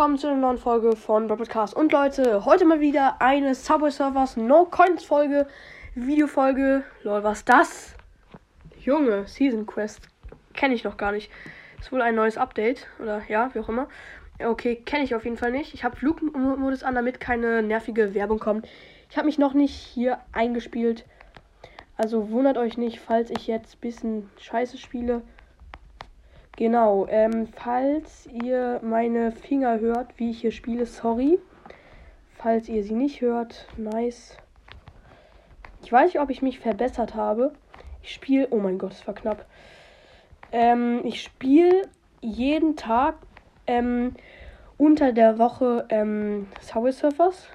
willkommen zu einer neuen Folge von Podcast. Und Leute, heute mal wieder eine Subway Surfers No Coins Folge, Videofolge. Lol, was das? Junge, Season Quest. Kenne ich noch gar nicht. Ist wohl ein neues Update. Oder ja, wie auch immer. Okay, kenne ich auf jeden Fall nicht. Ich habe Flugmodus an, damit keine nervige Werbung kommt. Ich habe mich noch nicht hier eingespielt. Also wundert euch nicht, falls ich jetzt ein bisschen scheiße spiele. Genau, ähm, falls ihr meine Finger hört, wie ich hier spiele, sorry. Falls ihr sie nicht hört, nice. Ich weiß nicht, ob ich mich verbessert habe. Ich spiele, oh mein Gott, es war knapp. Ähm, ich spiele jeden Tag ähm, unter der Woche ähm, Subway Surfers.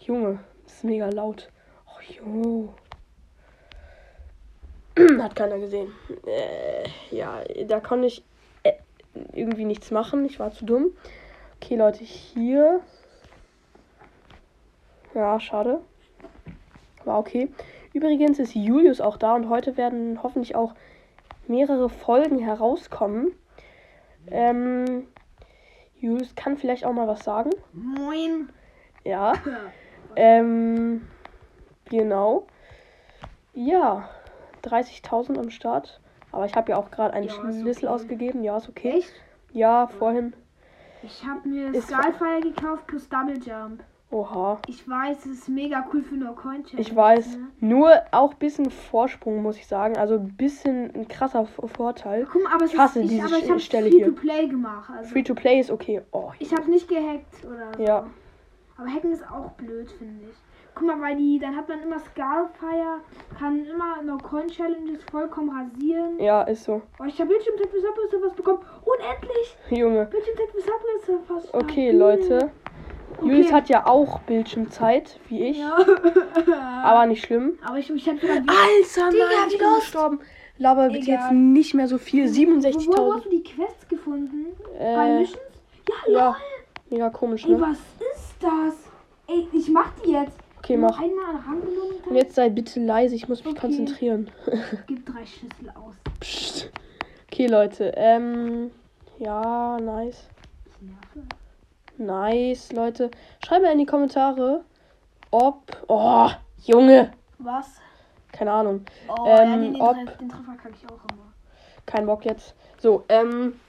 Junge, das ist mega laut. Oh, jo. Hat keiner gesehen. Äh, ja, da konnte ich äh, irgendwie nichts machen. Ich war zu dumm. Okay, Leute, hier. Ja, schade. War okay. Übrigens ist Julius auch da und heute werden hoffentlich auch mehrere Folgen herauskommen. Ähm, Julius kann vielleicht auch mal was sagen. Moin. Ja. Ähm, genau. Ja, 30.000 am Start. Aber ich habe ja auch gerade einen Ja, Schlüssel okay. ausgegeben. Ja, ist okay. Echt? Ja, vorhin. Ich habe mir Ist- Skyfire gekauft plus Double Jump. Oha. Ich weiß, es ist mega cool für No Coin Challenge. Ich weiß. Ne? Nur auch ein bisschen Vorsprung, muss ich sagen. Also ein bisschen ein krasser Vorteil. Guck mal, aber Ich hasse ist, diese ich, aber ich Stelle Free hier. to Play gemacht. Also Free to play ist okay. Oh, ich habe nicht gehackt oder so. Ja. Aber Hacken ist auch blöd, finde ich. Guck mal, weil die, dann hat man immer Skyfire, kann immer No Coin Challenges vollkommen rasieren. ja, ist so. Oh, ich habe Bildschirmzeit für Subway bekommen. Unendlich! Junge. Bildschirmzeit für Subway. Okay, stabil. Leute. Julius hat ja auch Bildschirmzeit, wie ich. Ja. Aber nicht schlimm. Aber ich, ich habe sogar Alter, Digga, nein, ich bin gestorben. Laber bitte Egal. jetzt nicht mehr so viel. Wo, wo 67.000. hast du die Quests gefunden? Bei Äh, Missions? Ja, ja. lol. mega komisch, Ey, ne? was ist das? Ey, ich mach die jetzt. Okay, mach. Und jetzt sei bitte leise, ich muss mich Okay. konzentrieren. Gib drei Schlüssel aus. Psst. Okay, Leute. Ähm, ja, nice. Nice, Leute. Schreibt mal in die Kommentare, ob. Oh, Junge. Was? Keine Ahnung. Oh, Ähm, ja, den, den, ob- Treff, den Treffer kann ich auch immer. Kein Bock jetzt. So, ähm.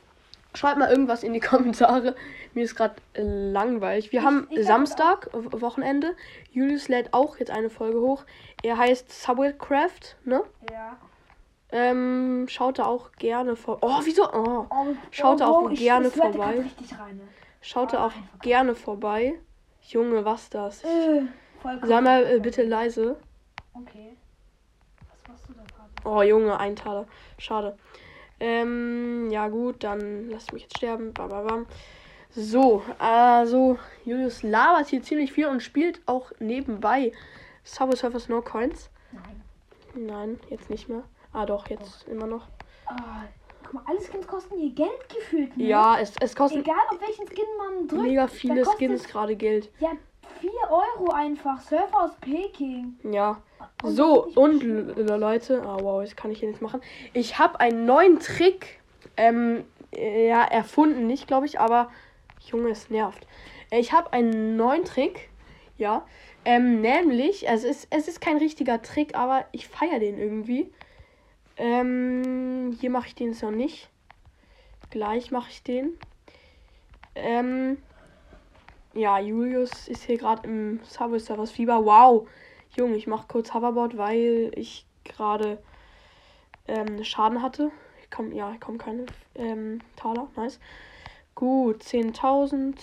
Schreibt mal irgendwas in die Kommentare. Mir ist gerade langweilig. Wir Ich- haben ich Samstag, W- Wochenende. Julius lädt auch jetzt eine Folge hoch. Er heißt Subwaycraft, ne? Ja. Ähm, schaut da auch gerne vor. Oh, wieso? Oh. Oh, Schaut da auch ich- gerne ich vorbei. rein. ne? Schaut da Oh, auch gerne vorbei. Junge, was das? Äh, Sei mal äh, bitte leise. Okay. Was machst du da gerade? Oh, Junge, ein Taler. Schade. Ähm, ja gut, dann lass mich jetzt sterben. Bam, bam, bam. So, also Julius labert hier ziemlich viel und spielt auch nebenbei Subway Surfers No Coins. Nein. Nein, jetzt nicht mehr. Ah doch, jetzt immer noch. Ah, guck mal, alle Skins kosten hier Geld gefühlt. Ne? Ja, es, es kostet Egal auf welchen Skin man drückt. mega viele Skins gerade Geld. Ja, 4 Euro einfach. Surfer aus Peking. Ja. Und So, das und nicht l- Leute, ah wow, jetzt kann ich hier nichts machen. Ich habe einen neuen Trick, ähm, äh, ja, erfunden, nicht, glaube ich, aber Junge, es nervt. Äh, Ich habe einen neuen Trick, ja, ähm, nämlich, es ist, es ist kein richtiger Trick, aber ich feiere den irgendwie. Ähm, hier mache ich den jetzt noch nicht. Gleich mache ich den. Ähm, ja, Julius ist hier gerade im Subway Surfers Fieber. Wow. Junge, ich mache kurz Hoverboard, weil ich gerade ähm, Schaden hatte. Ich komm, ja, ich komme keine ähm, Taler. Nice. Gut, 10.000.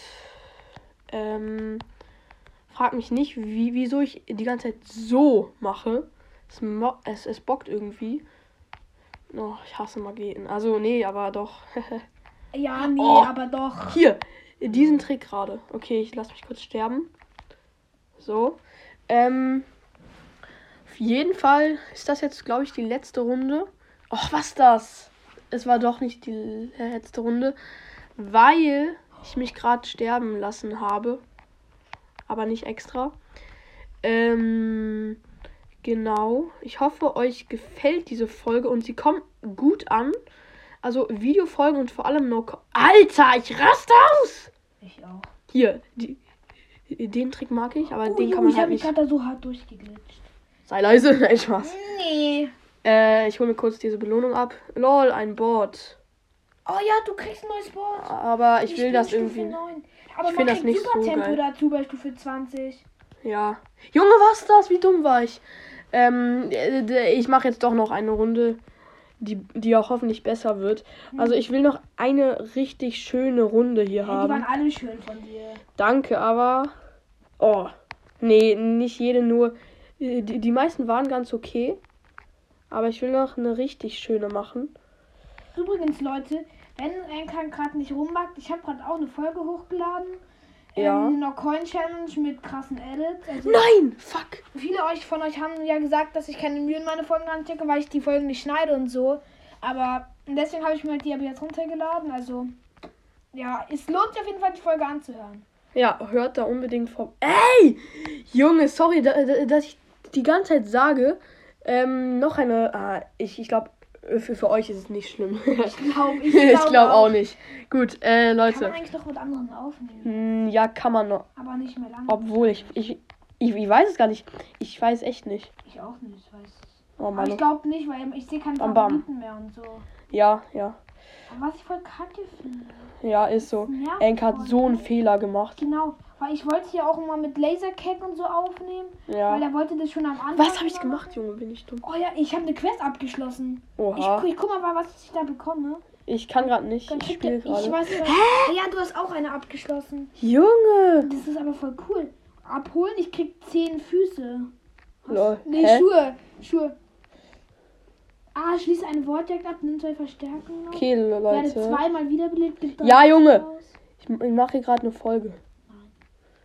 Ähm, frag mich nicht, wie, wieso ich die ganze Zeit so mache. Es, es, es bockt irgendwie. Oh, ich hasse Magneten. Also, nee, aber doch. Ja, nee, Oh. aber doch. Hier, diesen Trick gerade. Okay, ich lasse mich kurz sterben. So. Ähm, auf jeden Fall ist das jetzt, glaube ich, die letzte Runde. Och, was das? Es war doch nicht die letzte Runde, weil ich mich gerade sterben lassen habe. Aber nicht extra. Ähm, genau. Ich hoffe, euch gefällt diese Folge und sie kommt gut an. Also Videofolgen und vor allem No. Alter, ich raste aus! Ich auch. Hier, die, den Trick mag ich, aber Oh, den kann man ich halt habe mich nicht. gerade da so hart durchgeglitscht. Sei leise, nein, Spaß. Nee. Äh, ich hole mir kurz diese Belohnung ab. Lol, ein Board. Oh ja, du kriegst ein neues Board. Aber ich, will bin das Stufe irgendwie. 9. Aber ich man find das nicht Super so Tempo geil. dazu bei Stufe 20. Ja. Junge, was das? Wie dumm war ich? Ähm, äh, d- ich mache jetzt doch noch eine Runde, die, die auch hoffentlich besser wird. Also ich will noch eine richtig schöne Runde hier Ja, die waren haben. alle schön von dir. Danke, aber. Oh. Nee, nicht jede nur. Äh, Die, die meisten waren ganz okay. Aber ich will noch eine richtig schöne machen. Übrigens, Leute, wenn Enkan gerade nicht rumbackt, ich habe gerade auch eine Folge hochgeladen. Ja. Ähm, eine Coin Challenge mit krassen Edits. Also Nein! Fuck! viele euch von euch haben ja gesagt, dass ich keine Mühe in meine Folgen anstecke, weil ich die Folgen nicht schneide und so. Aber deswegen habe ich mir die jetzt runtergeladen. Also ja, es lohnt sich auf jeden Fall die Folge anzuhören. Ja, hört da unbedingt vor. Ey! Junge, sorry, da, da, dass ich die ganze Zeit sage. Ähm, noch eine. Ah, ich ich glaube, für, für euch ist es nicht schlimm. Ich glaube, ich ich glaube glaube auch nicht. Gut, äh, Kann Leute. man eigentlich noch mit anderen aufnehmen, Hm, ja, kann man noch. aber nicht mehr lange. Obwohl, ich, ich, ich, ich weiß es gar nicht. Ich weiß echt nicht. Ich auch nicht, ich weiß. Oh Aber ich glaube nicht, weil ich sehe keine Bam, bam. Mehr und so. Ja, ja. Aber was ich voll kacke finde. Ja, ist so. Enk hat so einen Fehler gemacht. Genau, weil ich wollte hier auch immer mit Lasercack und so aufnehmen, weil Ja. er wollte das schon am Anfang. Was habe ich gemacht, machen. Junge? Bin ich dumm? Oh ja, ich habe eine Quest abgeschlossen. Oha. Ich, ich guck mal, was ich da bekomme. Ich kann gerade nicht. Dann Ich spiele ich gerade. weiß nicht. Ja, du hast auch eine abgeschlossen. Junge! Das ist aber voll cool. Abholen, ich krieg zehn Füße. Was? Lol. Nee, Hä? Schuhe. Schuhe. Ah, schließe eine Wortjagd ab, nimm zwei Verstärkungen. Okay, Werde Leute. zweimal wiederbelebt. Ja, Junge. raus. Ich, ich mache hier gerade eine Folge.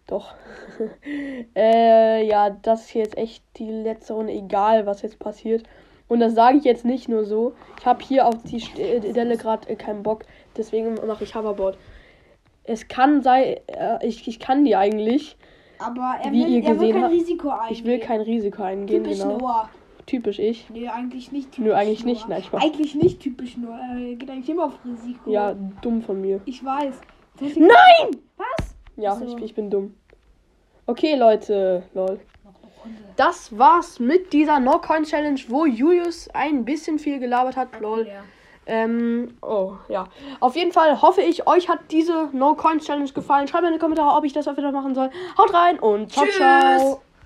Doch. äh, ja, das ist jetzt echt die letzte Runde, egal was jetzt passiert. Und das sage ich jetzt nicht nur so. Ich habe hier auf die Stelle gerade äh, keinen Bock. Deswegen mache ich Hoverboard. Es kann sein, äh, ich, ich kann die eigentlich. Aber er Wie will, ihr er will gesehen kein Risiko eingehen. Ich will kein Risiko eingehen, Typisch genau. Noah. Typisch ich. Nee, eigentlich nicht typisch Nö, eigentlich Noah. nicht, nein, Spaß. Eigentlich nicht typisch nur. Er geht eigentlich immer auf Risiko. Ja, dumm von mir. Ich weiß. Nein! Was? Ja, So. ich, ich bin dumm. Okay, Leute, lol. Das war's mit dieser No-Coin-Challenge, wo Julius ein bisschen viel gelabert hat. Lol. Ähm, oh, ja. Auf jeden Fall hoffe ich, euch hat diese No-Coin-Challenge gefallen. Schreibt mir in die Kommentare, ob ich das auch wieder machen soll. Haut rein und ciao, Tschüss. ciao.